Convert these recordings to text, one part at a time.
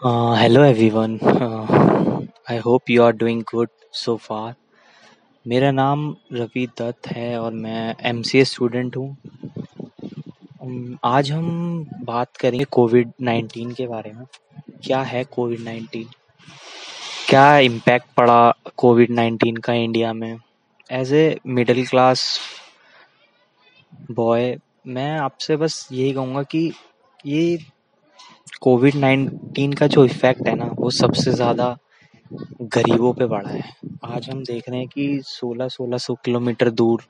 Uh, hello I hope you are doing good so far. मेरा नाम रवि दत्त है और मैं एम सी ए स्टूडेंट हूँ। आज हम बात करेंगे कोविड नाइन्टीन के बारे में। क्या है कोविड नाइन्टीन क्या इम्पैक्ट पड़ा कोविड नाइन्टीन का इंडिया में? As a middle class boy मैं आपसे बस यही कहूँगा कि ये कोविड नाइन्टीन का जो इफ़ेक्ट है ना, वो सबसे ज़्यादा गरीबों पे पड़ा है। आज हम देख रहे हैं कि सोलह सोलह सौ किलोमीटर दूर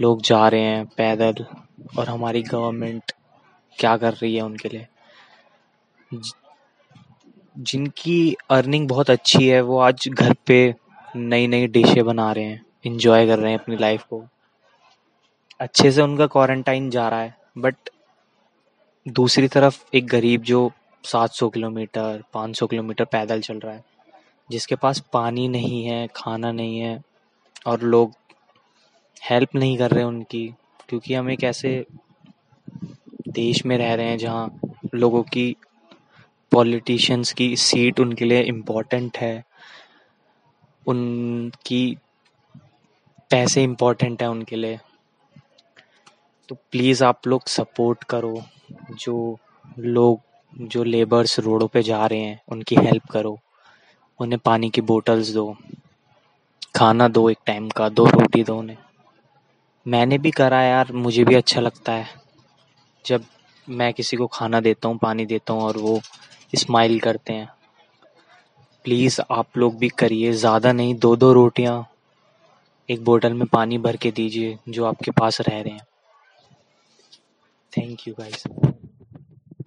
लोग जा रहे हैं पैदल, और हमारी गवर्नमेंट क्या कर रही है उनके लिए? जिनकी अर्निंग बहुत अच्छी है, वो आज घर पे नई नई डिशें बना रहे हैं इंजॉय कर रहे हैं अपनी लाइफ को। अच्छे से उनका क्वारंटाइन जा रहा है बट दूसरी तरफ़ एक गरीब जो 700 किलोमीटर 500 किलोमीटर पैदल चल रहा है, जिसके पास पानी नहीं है, खाना नहीं है, और लोग हेल्प नहीं कर रहे उनकी, क्योंकि हम एक ऐसे देश में रह रहे हैं जहाँ लोगों की पॉलिटिशियंस की सीट उनके लिए इम्पोर्टेंट है, उनकी पैसे इम्पोर्टेंट है उनके लिए। तो प्लीज़ आप लोग सपोर्ट करो। जो लोग, जो लेबर्स रोडों पे जा रहे हैं, उनकी हेल्प करो। उन्हें पानी की बोतल्स दो। खाना दो एक टाइम का, दो रोटी दो उन्हें। मैंने भी करा यार, मुझे भी अच्छा लगता है। जब मैं किसी को खाना देता हूँ, पानी देता हूँ और वो स्माइल करते हैं। प्लीज़ आप लोग भी करिए, ज़्यादा नहीं दो दो रोटियाँ एक बोतल में पानी भर के दीजिए, जो आपके पास रह रहे हैं। Thank you guys.